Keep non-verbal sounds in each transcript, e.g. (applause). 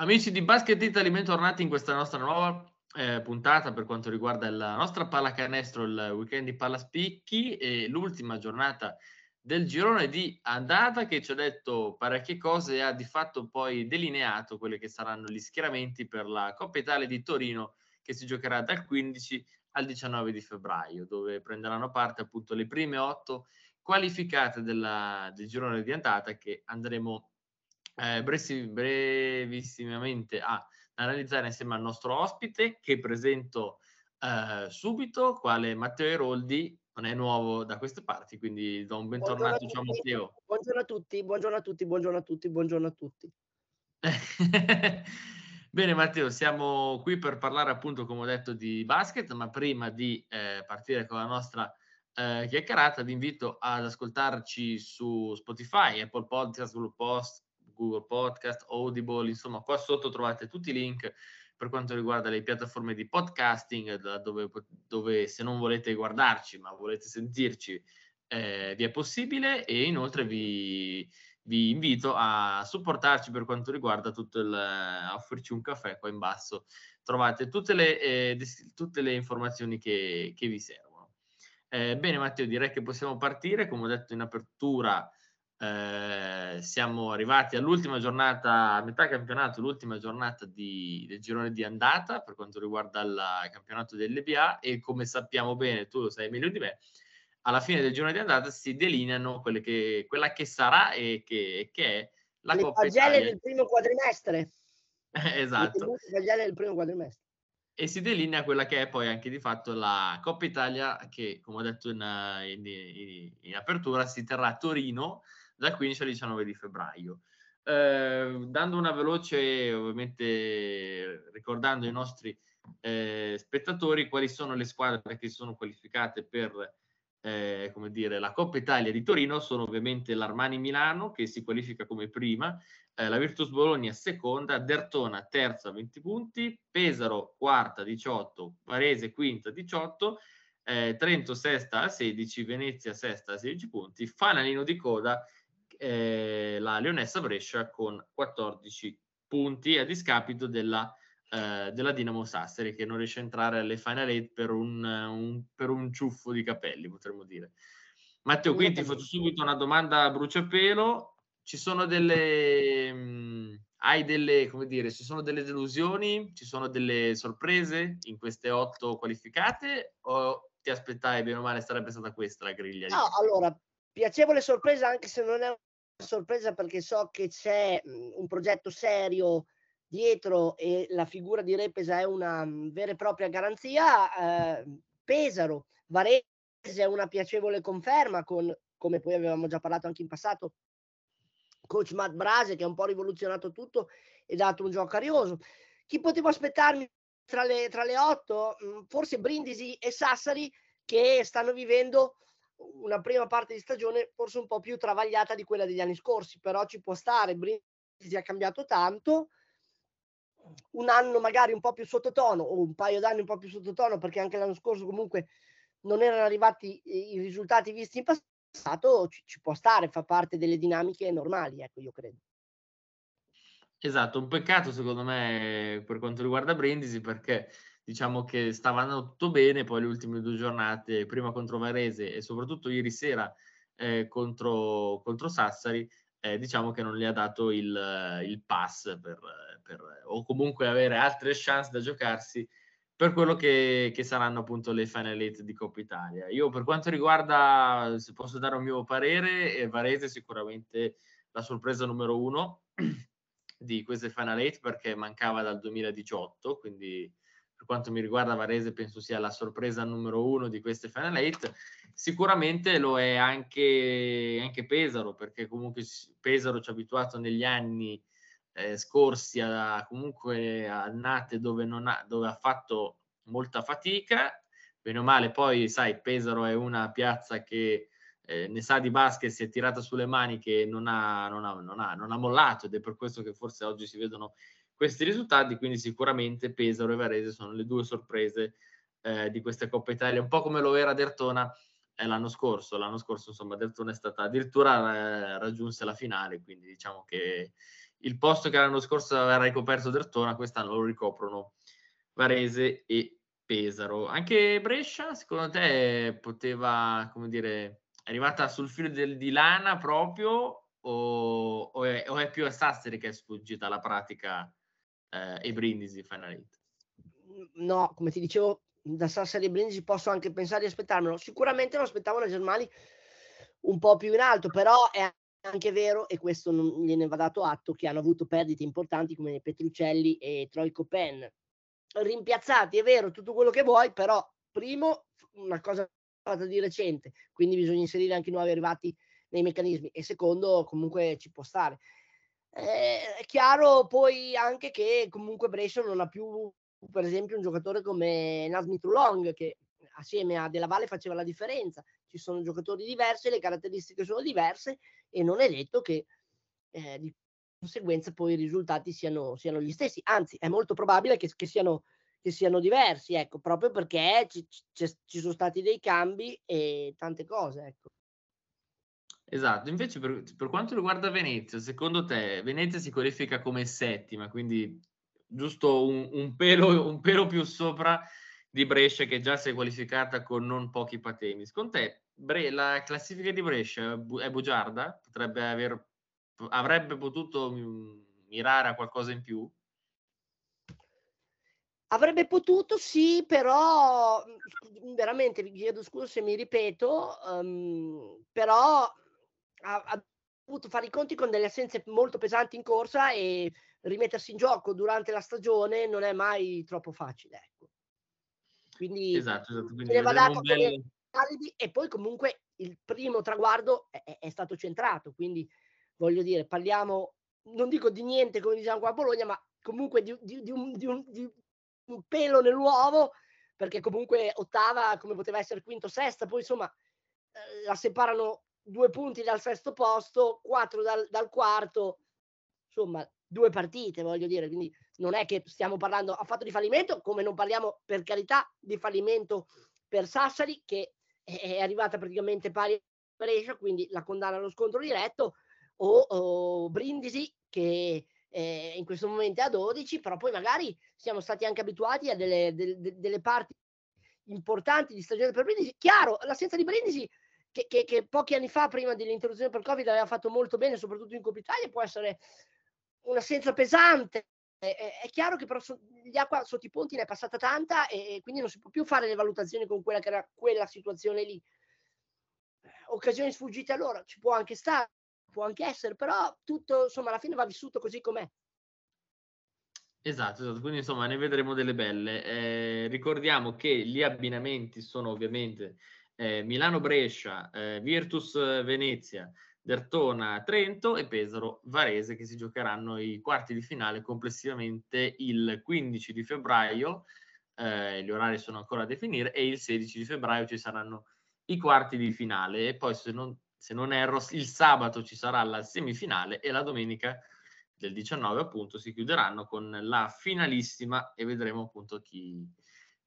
Amici di Basket Italy, bentornati in questa nostra nuova eh, puntata per quanto riguarda la nostra pallacanestro, il weekend di Pallaspicchi e l'ultima giornata del girone di andata che ci ha detto parecchie cose e ha di fatto poi delineato quelli che saranno gli schieramenti per la Coppa Italia di Torino che si giocherà dal 15 al 19 di febbraio, dove prenderanno parte appunto le prime otto qualificate della, del girone di andata che andremo eh, brevissimamente a analizzare insieme al nostro ospite che presento eh, subito, quale Matteo Eroldi, non è nuovo da queste parti, quindi do un bentornato. Ciao Matteo. Buongiorno a tutti, buongiorno a tutti, buongiorno a tutti, buongiorno a tutti. (laughs) Bene Matteo, siamo qui per parlare appunto, come ho detto, di basket, ma prima di eh, partire con la nostra eh, chiacchierata vi invito ad ascoltarci su Spotify, Apple Podcast, Google Post, Google Podcast, Audible, insomma qua sotto trovate tutti i link per quanto riguarda le piattaforme di podcasting, dove, dove se non volete guardarci ma volete sentirci eh, vi è possibile e inoltre vi, vi, invito a supportarci per quanto riguarda tutto il, a offrirci un caffè qua in basso. Trovate tutte le, eh, tutte le informazioni che, che vi servono. Eh, bene Matteo, direi che possiamo partire. Come ho detto in apertura, eh, siamo arrivati all'ultima giornata, a metà campionato, l'ultima giornata di, del girone di andata per quanto riguarda il campionato dell'EBA e come sappiamo bene, tu lo sai meglio di me, alla fine del girone di andata si delineano che, quella che sarà e che, che è la Le Coppa Italia. del primo quadrimestre. (laughs) esatto. Le del primo quadrimestre. E si delinea quella che è poi anche di fatto la Coppa Italia che, come ho detto in, in, in, in apertura, si terrà a Torino dal 15 al 19 di febbraio. Eh, dando una veloce, ovviamente ricordando ai nostri eh, spettatori quali sono le squadre che sono qualificate per eh, come dire, la Coppa Italia di Torino, sono ovviamente l'Armani Milano che si qualifica come prima, eh, la Virtus Bologna seconda, Dertona terza 20 punti, Pesaro quarta 18, Varese quinta 18, eh, Trento sesta a 16, Venezia sesta a 16 punti, fanalino di coda eh, la Leonessa Brescia con 14 punti a discapito della, eh, della Dinamo Sassari che non riesce a entrare alle Final Eight per un, un, per un ciuffo di capelli, potremmo dire. Matteo, quindi ti faccio subito una domanda a bruciapelo. Ci sono delle... Mh, mm, hai delle, come dire, ci sono delle delusioni, ci sono delle sorprese in queste otto qualificate o ti aspettavi bene o male sarebbe stata questa la griglia? No, allora, piacevole sorpresa anche se non è sorpresa perché so che c'è mhmm, un progetto serio dietro e la figura di Repesa è una mhmm, vera e propria garanzia. Eh, Pesaro, Varese è una piacevole conferma con, come poi avevamo già parlato anche in passato, coach Matt Brase che ha un po' rivoluzionato tutto e dato un gioco arioso. Chi potevo aspettarmi tra le, tra le otto? Mhmm, forse Brindisi e Sassari che stanno vivendo una prima parte di stagione forse un po' più travagliata di quella degli anni scorsi, però ci può stare, Brindisi ha cambiato tanto, un anno magari un po' più sottotono o un paio d'anni un po' più sottotono perché anche l'anno scorso comunque non erano arrivati i risultati visti in passato, ci, ci può stare, fa parte delle dinamiche normali, ecco io credo. Esatto, un peccato secondo me per quanto riguarda Brindisi perché diciamo che stava andando tutto bene, poi le ultime due giornate, prima contro Varese e soprattutto ieri sera eh, contro, contro, Sassari, eh, diciamo che non gli ha dato il, il pass per, per, o comunque avere altre chance da giocarsi per quello che, che, saranno appunto le Final Eight di Coppa Italia. Io per quanto riguarda, se posso dare un mio parere, eh, Varese è sicuramente la sorpresa numero uno (clears throat) di queste Final Eight perché mancava dal 2018, quindi per quanto mi riguarda Varese penso sia la sorpresa numero uno di queste Final Eight. Sicuramente lo è anche, anche Pesaro, perché comunque Pesaro ci ha abituato negli anni eh, scorsi a comunque annate dove, dove ha fatto molta fatica. Bene o male, poi sai, Pesaro è una piazza che eh, ne sa di basket, si è tirata sulle mani, che non ha, non, ha, non, ha, non ha mollato ed è per questo che forse oggi si vedono questi risultati, quindi sicuramente Pesaro e Varese sono le due sorprese eh, di questa Coppa Italia, un po' come lo era Dertona eh, l'anno scorso. L'anno scorso, insomma, Dertona è stata addirittura eh, raggiunse la finale, quindi diciamo che il posto che l'anno scorso aveva ricoperto Dertona, quest'anno lo ricoprono Varese e Pesaro. Anche Brescia, secondo te, poteva, come dire, è arrivata sul filo del, di lana proprio o, o, è, o, è, più a Sassari che è sfuggita alla pratica eh, e Brindisi Final Eight? No, come ti dicevo, da Sassari e Brindisi posso anche pensare di aspettarmelo. Sicuramente lo aspettavo la Germani un po' più in alto, però è anche vero, e questo non gliene va dato atto, che hanno avuto perdite importanti come Petrucelli e Troico Penn. Rimpiazzati, è vero, tutto quello che vuoi, però primo, una cosa fatta di recente, quindi bisogna inserire anche i nuovi arrivati nei meccanismi, e secondo, comunque ci può stare. Eh, è chiaro poi anche che comunque Brescia non ha più, per esempio, un giocatore come Nasmi Trulong, che assieme a Della Valle faceva la differenza. Ci sono giocatori diversi, le caratteristiche sono diverse e non è detto che eh, di conseguenza poi i risultati siano, siano, gli stessi. Anzi, è molto probabile che, che, siano, che siano, diversi, ecco, proprio perché ci, ci, sono stati dei cambi e tante cose. Ecco. Esatto, invece per, per, quanto riguarda Venezia, secondo te Venezia si qualifica come settima, quindi giusto un, un, pelo, un pelo più sopra di Brescia che già si è qualificata con non pochi patemi. Secondo te Bre- la classifica di Brescia è bugiarda? Potrebbe aver, avrebbe potuto mirare a qualcosa in più? Avrebbe potuto, sì, però veramente vi chiedo scusa se mi ripeto, um, però ha, ha dovuto fare i conti con delle assenze molto pesanti in corsa e rimettersi in gioco durante la stagione non è mai troppo facile. Ecco. Quindi, esatto, esatto. Quindi ne va dato bel... e poi comunque il primo traguardo è, è, stato centrato, quindi voglio dire, parliamo, non dico di niente come diciamo qua a Bologna, ma comunque di, di, di, un, un, di un, pelo nell'uovo, perché comunque ottava come poteva essere quinto, sesta, poi insomma eh, la separano due punti dal sesto posto, quattro dal, dal quarto, insomma due partite, voglio dire, quindi non è che stiamo parlando, ha fatto di fallimento, come non parliamo per carità di fallimento per Sassari, che è arrivata praticamente pari a Brescia, quindi la condanna allo scontro diretto, o, o Brindisi, che eh, in questo momento è a 12, però poi magari siamo stati anche abituati a delle, delle, delle parti importanti di stagione per Brindisi. Chiaro, l'assenza di Brindisi che, che, che, pochi anni fa, prima dell'interruzione per Covid, aveva fatto molto bene, soprattutto in Coppa Italia, può essere un'assenza pesante. È, è, chiaro che però so, gli acqua sotto i ponti ne è passata tanta e, e, quindi non si può più fare le valutazioni con quella che era quella situazione lì. Occasioni sfuggite allora ci può anche stare, può anche essere, però tutto insomma alla fine va vissuto così com'è. Esatto, esatto, quindi insomma ne vedremo delle belle. Eh, ricordiamo che gli abbinamenti sono ovviamente eh, Milano-Brescia, eh, Virtus-Venezia, Dertona, Trento e Pesaro, Varese che si giocheranno i quarti di finale complessivamente il 15 di febbraio, eh, gli orari sono ancora a definire, e il 16 di febbraio ci saranno i quarti di finale. E poi se non, se non erro il sabato ci sarà la semifinale e la domenica del 19 appunto si chiuderanno con la finalissima e vedremo appunto chi,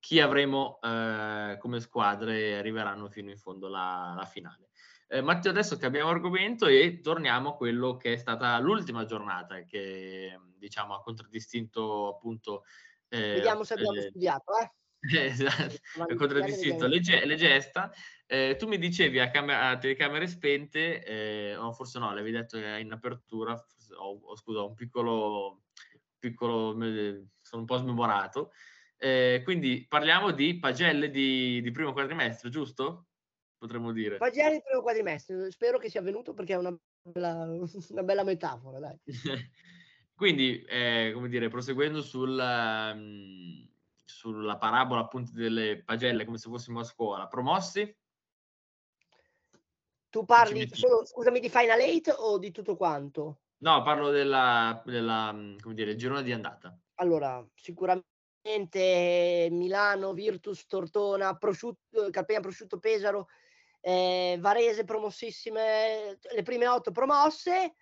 chi avremo eh, come squadre arriveranno fino in fondo alla finale. Eh, Matteo, adesso cambiamo argomento e torniamo a quello che è stata l'ultima giornata che diciamo ha contraddistinto appunto... Eh, Vediamo se abbiamo eh, studiato, eh? (laughs) esatto, ha contraddistinto le, ge- le, gesta. Eh, tu mi dicevi a, cam- a telecamere spente, eh, o forse no, l'avevi detto in apertura, ho, ho, scusa, un piccolo, piccolo, sono un po' smemorato. Eh, quindi parliamo di pagelle di, di primo quadrimestre, giusto? potremmo dire. Paggiare il primo quadrimestre, spero che sia avvenuto perché è una bella, (laughs) una bella metafora, dai. (laughs) Quindi, eh, come dire, proseguendo sul, um, sulla parabola appunto delle pagelle, come se fossimo a scuola, promossi? Tu parli solo, scusami, di Final Eight o di tutto quanto? No, parlo della, della come dire, girone di andata. Allora, sicuramente Milano, Virtus, Tortona, prosciutto, Carpegna Prosciutto Pesaro, eh, Varese promossissime, le prime otto promosse.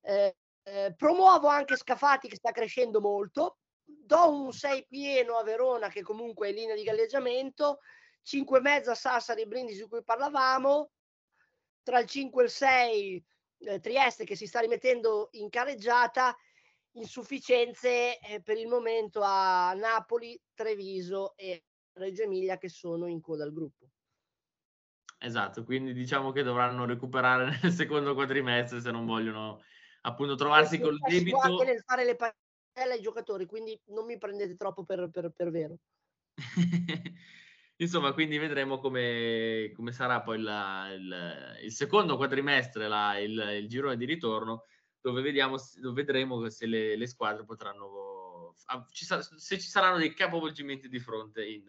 Eh, eh, promuovo anche Scafati che sta crescendo molto. Do un 6 pieno a Verona che comunque è in linea di galleggiamento. 5 e mezza Sassari e Brindisi di cui parlavamo. Tra il 5 e il 6 eh, Trieste che si sta rimettendo in carreggiata, insufficienze eh, per il momento a Napoli, Treviso e Reggio Emilia che sono in coda al gruppo. Esatto, quindi diciamo che dovranno recuperare (laughs) nel secondo quadrimestre se non vogliono appunto trovarsi col debito. anche nel fare le partite ai giocatori, quindi non mi prendete troppo per, per, per vero. (laughs) Insomma, quindi vedremo come, come sarà poi la, il, il, secondo quadrimestre, la, il, il girone di ritorno, dove, vediamo, dove vedremo se le, le squadre potranno, ci se ci saranno dei capovolgimenti di fronte in,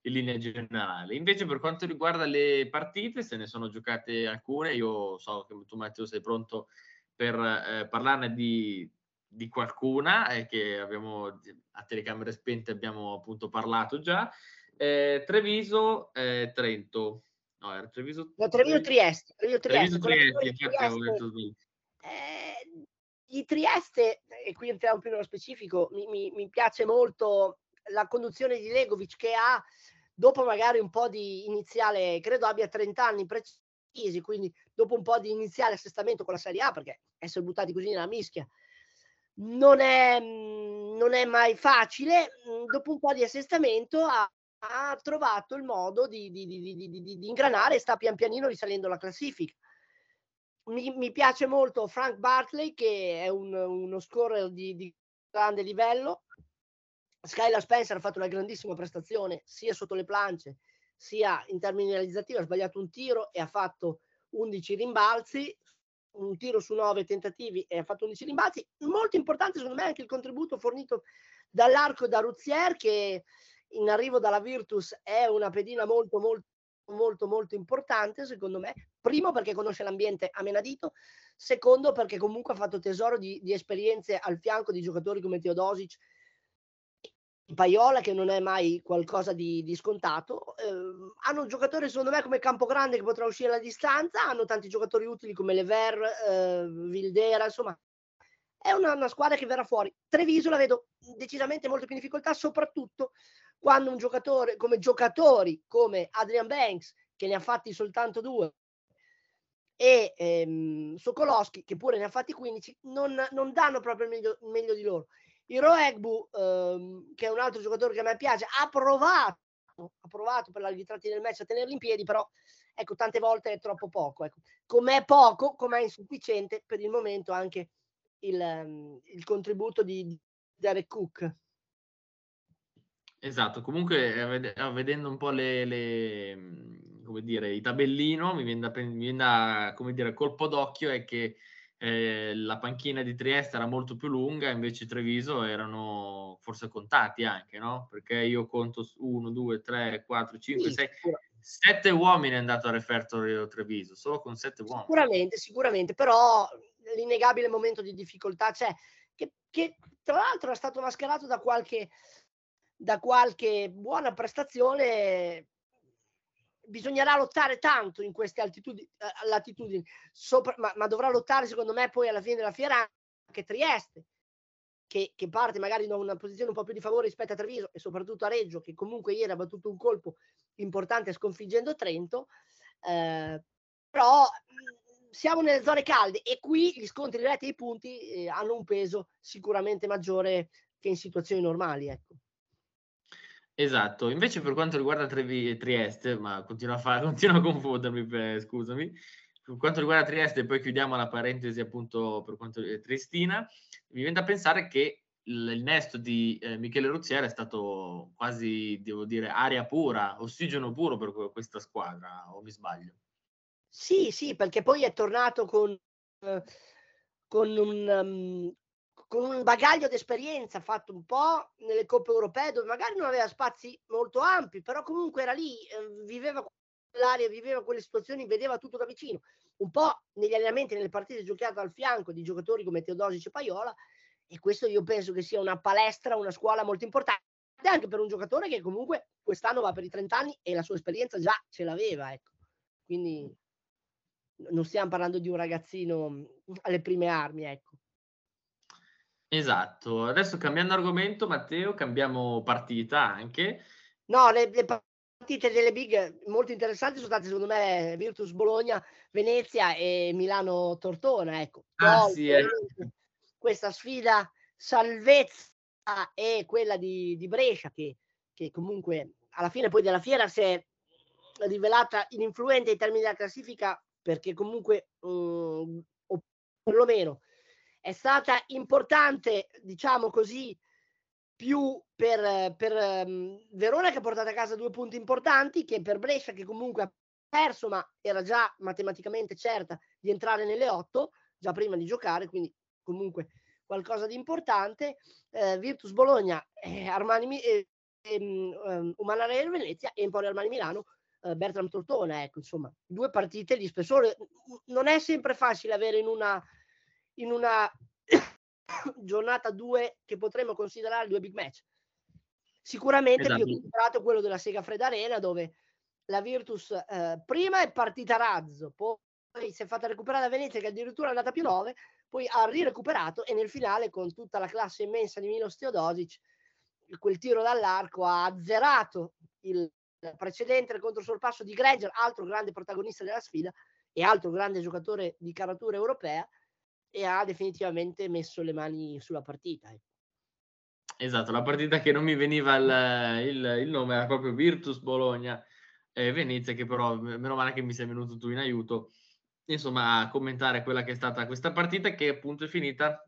in linea generale. Invece per quanto riguarda le partite, se ne sono giocate alcune, io so che tu Matteo sei pronto per eh, parlarne di, di qualcuna eh, che abbiamo a telecamere spente abbiamo appunto parlato già. Eh, Treviso, eh, Trento. No, era Treviso, no, Treviso Trieste. Treviso Trieste. Treviso, Trieste, Trieste. Eh, di Trieste, e qui entriamo più nello specifico, mi, mi, mi piace molto la conduzione di Legovic che ha, dopo magari un po' di iniziale, credo abbia 30 anni precisi, quindi dopo un po' di iniziale assestamento con la Serie A, perché essere buttati così nella mischia non è, non è mai facile, dopo un po' di assestamento ha, ha trovato il modo di, di, di, di, ingranare e sta pian pianino risalendo la classifica. Mi, mi piace molto Frank Bartley, che è un, uno scorer di, grande livello. Skylar Spencer ha fatto una grandissima prestazione sia sotto le plance sia in termini realizzativi. Ha sbagliato un tiro e ha fatto 11 rimbalzi, un tiro su 9 tentativi e ha fatto 11 rimbalzi. Molto importante secondo me anche il contributo fornito dall'arco da Ruzier che in arrivo dalla Virtus è una pedina molto molto molto molto importante secondo me primo perché conosce l'ambiente a menadito. Secondo perché comunque ha fatto tesoro di, di esperienze al fianco di giocatori come Teodosic Paiola che non è mai qualcosa di, di scontato. Eh, hanno un giocatore secondo me come Campogrande che potrà uscire alla distanza. Hanno tanti giocatori utili come Lever eh, Vildera insomma. È una, una, squadra che verrà fuori. Treviso la vedo decisamente molto più in difficoltà soprattutto quando un giocatore come giocatori come Adrian Banks che ne ha fatti soltanto due e ehm, Sokolowski che pure ne ha fatti 15 non, non danno proprio il meglio, meglio di loro Hiro Egbu ehm, che è un altro giocatore che a me piace ha provato ha provato per l'arbitrato del match a tenerli in piedi però ecco tante volte è troppo poco ecco. com'è poco com'è insufficiente per il momento anche il, um, il contributo di Derek Cook Esatto, comunque eh, vedendo un po' le, le come dire, i tabellino, mi viene da, mi viene da come dire, colpo d'occhio è che eh, la panchina di Trieste era molto più lunga, invece Treviso erano forse contati anche, no? Perché io conto 1, 2, 3, 4, 5, 6, 7 uomini è andato a referto Treviso, solo con 7 uomini. Sicuramente, sicuramente, però l'innegabile momento di difficoltà c'è, che, che tra l'altro è stato mascherato da qualche da qualche buona prestazione bisognerà lottare tanto in queste altitudini, eh, latitudini, sopra, ma, ma, dovrà lottare secondo me poi alla fine della fiera anche Trieste, che, che, parte magari da una posizione un po' più di favore rispetto a Treviso e soprattutto a Reggio, che comunque ieri ha battuto un colpo importante sconfiggendo Trento, eh, però siamo nelle zone calde e qui gli scontri diretti ai punti eh, hanno un peso sicuramente maggiore che in situazioni normali. Ecco. Esatto, invece per quanto riguarda Trevi, Trieste, ma continua a, fare, (laughs) continua a confondermi, per, scusami, per quanto riguarda Trieste, poi chiudiamo la parentesi appunto per quanto riguarda Triestina, mi viene da pensare che il, nesto di eh, Michele Ruzziere è stato quasi, devo dire, aria pura, ossigeno puro per questa squadra, o mi sbaglio? Sì, sì, perché poi è tornato con, eh, con un, um, con un bagaglio di esperienza fatto un po' nelle coppe europee dove magari non aveva spazi molto ampi, però comunque era lì, eh, viveva l'aria, viveva quelle situazioni, vedeva tutto da vicino. Un po' negli allenamenti, nelle partite giocate al fianco di giocatori come Teodosic e Paiola e questo io penso che sia una palestra, una scuola molto importante anche per un giocatore che comunque quest'anno va per i 30 anni e la sua esperienza già ce l'aveva, ecco. Quindi non stiamo parlando di un ragazzino alle prime armi, ecco. Esatto. Adesso cambiando argomento, Matteo, cambiamo partita anche. No, le, le partite delle big molto interessanti sono state secondo me Virtus Bologna, Venezia e Milano Tortona. Ecco. Ah, Poi, sì, eh. Questa sfida salvezza e quella di, di Brescia che, che, comunque alla fine poi della fiera si è rivelata ininfluente in termini della classifica perché comunque um, o perlomeno è stata importante diciamo così più per, per um, Verona che ha portato a casa due punti importanti che per Brescia che comunque ha perso ma era già matematicamente certa di entrare nelle otto già prima di giocare quindi comunque qualcosa di importante. Eh, Virtus Bologna eh, Armani eh, um, Umanare Venezia e Emporio Armani Milano eh, Bertram Tortona ecco insomma due partite di spessore. Non è sempre facile avere in una in una (coughs) giornata 2 che potremmo considerare due big match. Sicuramente esatto. più equilibrato quello della Sega Fred Arena dove la Virtus eh, prima è partita razzo, poi si è fatta recuperare da Venezia che addirittura è andata più 9, poi ha rirecuperato e nel finale con tutta la classe immensa di Milos Teodosic quel tiro dall'arco ha azzerato il precedente controsorpasso di Greger, altro grande protagonista della sfida e altro grande giocatore di caratura europea e ha definitivamente messo le mani sulla partita. Ecco. Esatto, la partita che non mi veniva il, il, il nome era proprio Virtus Bologna e Venezia, che però meno male che mi sei venuto tu in aiuto, insomma, a commentare quella che è stata questa partita che appunto è finita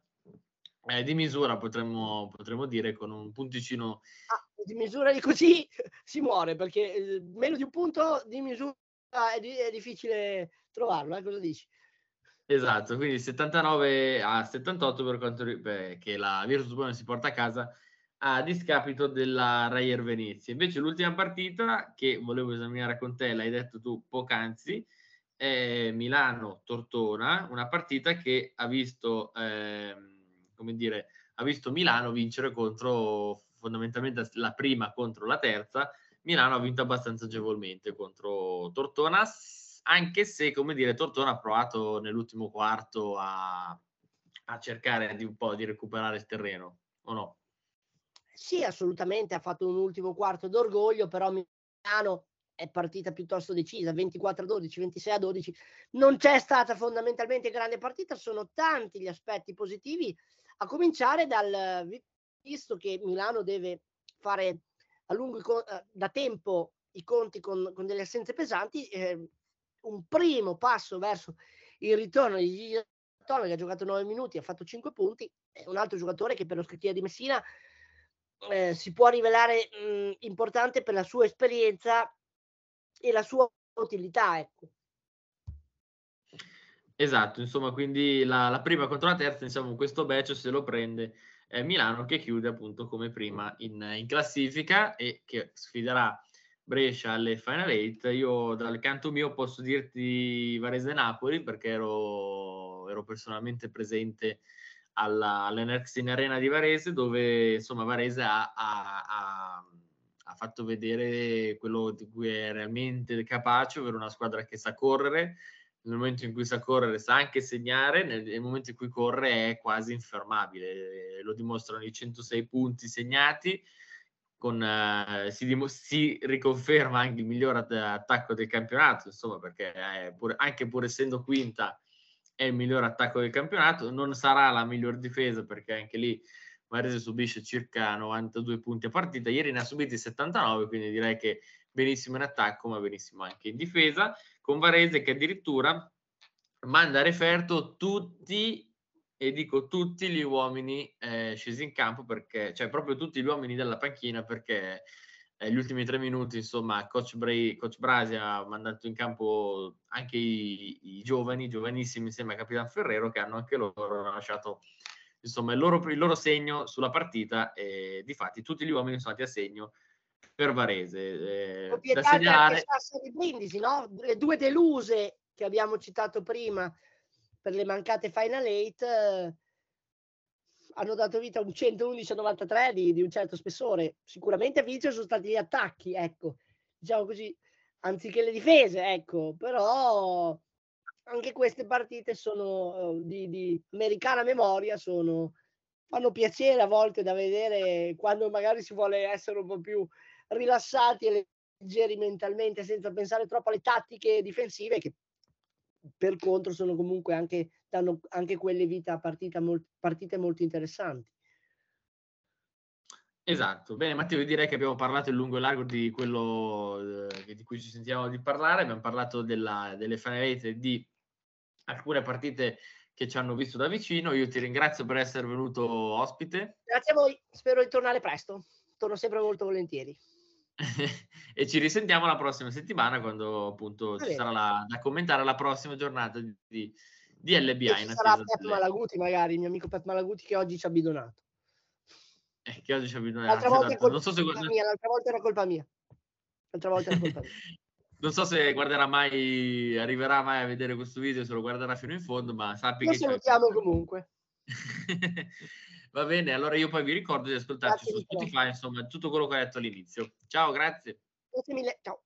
eh, di misura, potremmo, potremmo, dire, con un punticino. Ah, di misura di così (laughs) si muore, perché eh, meno di un punto di misura è, di, è difficile trovarlo, eh? cosa dici? Esatto, quindi 79 a 78 per quanto beh, che la Virtus Bologna si porta a casa a discapito della Rayer Venezia. Invece l'ultima partita che volevo esaminare con te, l'hai detto tu poc'anzi, è Milano-Tortona, una partita che ha visto, eh, come dire, ha visto Milano vincere contro fondamentalmente la prima contro la terza. Milano ha vinto abbastanza agevolmente contro Tortona, anche se, come dire, Tortona ha provato nell'ultimo quarto a, a cercare di un po' di recuperare il terreno, o no? Sì, assolutamente, ha fatto un ultimo quarto d'orgoglio, però Milano è partita piuttosto decisa, 24 a 12, 26 a 12. Non c'è stata fondamentalmente grande partita, sono tanti gli aspetti positivi, a cominciare dal visto che Milano deve fare a lungo eh, da tempo i conti con, con delle assenze pesanti, eh, un primo passo verso il ritorno di Gigi che ha giocato 9 minuti, ha fatto 5 punti, è un altro giocatore che per lo scrittiere di Messina eh, si può rivelare mh, importante per la sua esperienza e la sua utilità. Ecco. Esatto, insomma, quindi la, la prima contro la terza, insomma, questo match se lo prende eh, Milano che chiude appunto come prima in, in classifica e che sfiderà Brescia alle Final Eight, io dal canto mio posso dirti Varese-Napoli perché ero, ero personalmente presente alla, all'Enerx in Arena di Varese dove insomma Varese ha, ha, ha, ha, fatto vedere quello di cui è realmente capace, ovvero una squadra che sa correre, nel momento in cui sa correre sa anche segnare, nel, nel momento in cui corre è quasi infermabile, lo dimostrano i 106 punti segnati con, eh, si, dim- si, riconferma anche il miglior att- attacco del campionato, insomma, perché pur, anche pur essendo quinta è il miglior attacco del campionato, non sarà la miglior difesa perché anche lì Varese subisce circa 92 punti a partita, ieri ne ha subiti 79, quindi direi che benissimo in attacco, ma benissimo anche in difesa, con Varese che addirittura manda a referto tutti e dico tutti gli uomini eh, scesi in campo perché, cioè proprio tutti gli uomini della panchina perché eh, gli ultimi tre minuti, insomma, coach, Bray, coach Brasi ha mandato in campo anche i, i, giovani, giovanissimi insieme a Capitan Ferrero che hanno anche loro lasciato insomma il loro, il loro segno sulla partita e di fatti tutti gli uomini sono andati a segno per Varese. Eh, da segnalare... di Brindisi, no? Le due deluse che abbiamo citato prima, per le mancate Final 8 eh, hanno dato vita a un 111-93 di, di, un certo spessore. Sicuramente a vincere sono stati gli attacchi, ecco, diciamo così, anziché le difese, ecco, però anche queste partite sono uh, di, di, americana memoria, sono, fanno piacere a volte da vedere quando magari si vuole essere un po' più rilassati e leggeri mentalmente senza pensare troppo alle tattiche difensive che per contro sono comunque anche, danno anche quelle vita a partita molt, partite molto interessanti. Esatto, bene Matteo, io direi che abbiamo parlato in lungo e largo di quello eh, di cui ci sentiamo di parlare, abbiamo parlato della, delle fanalette di alcune partite che ci hanno visto da vicino, io ti ringrazio per essere venuto ospite. Grazie a voi, spero di tornare presto, torno sempre molto volentieri. (laughs) e ci risentiamo la prossima settimana quando appunto ci sarà la, da commentare la prossima giornata di, di LBA. ci sarà Pep Malaguti magari, il mio amico Pep Malaguti che oggi ci ha bidonato. Eh, che oggi ci ha bidonato. L'altra volta, esatto. non so se mia, l'altra volta era colpa mia. L'altra volta era colpa mia. (laughs) non so se guarderà mai, arriverà mai a vedere questo video, se lo guarderà fino in fondo, ma sappi lo che... Lo salutiamo comunque. (laughs) Va bene, allora io poi vi ricordo di ascoltarci grazie su Spotify, insomma, tutto quello che ho detto all'inizio. Ciao, grazie. Grazie mille, ciao.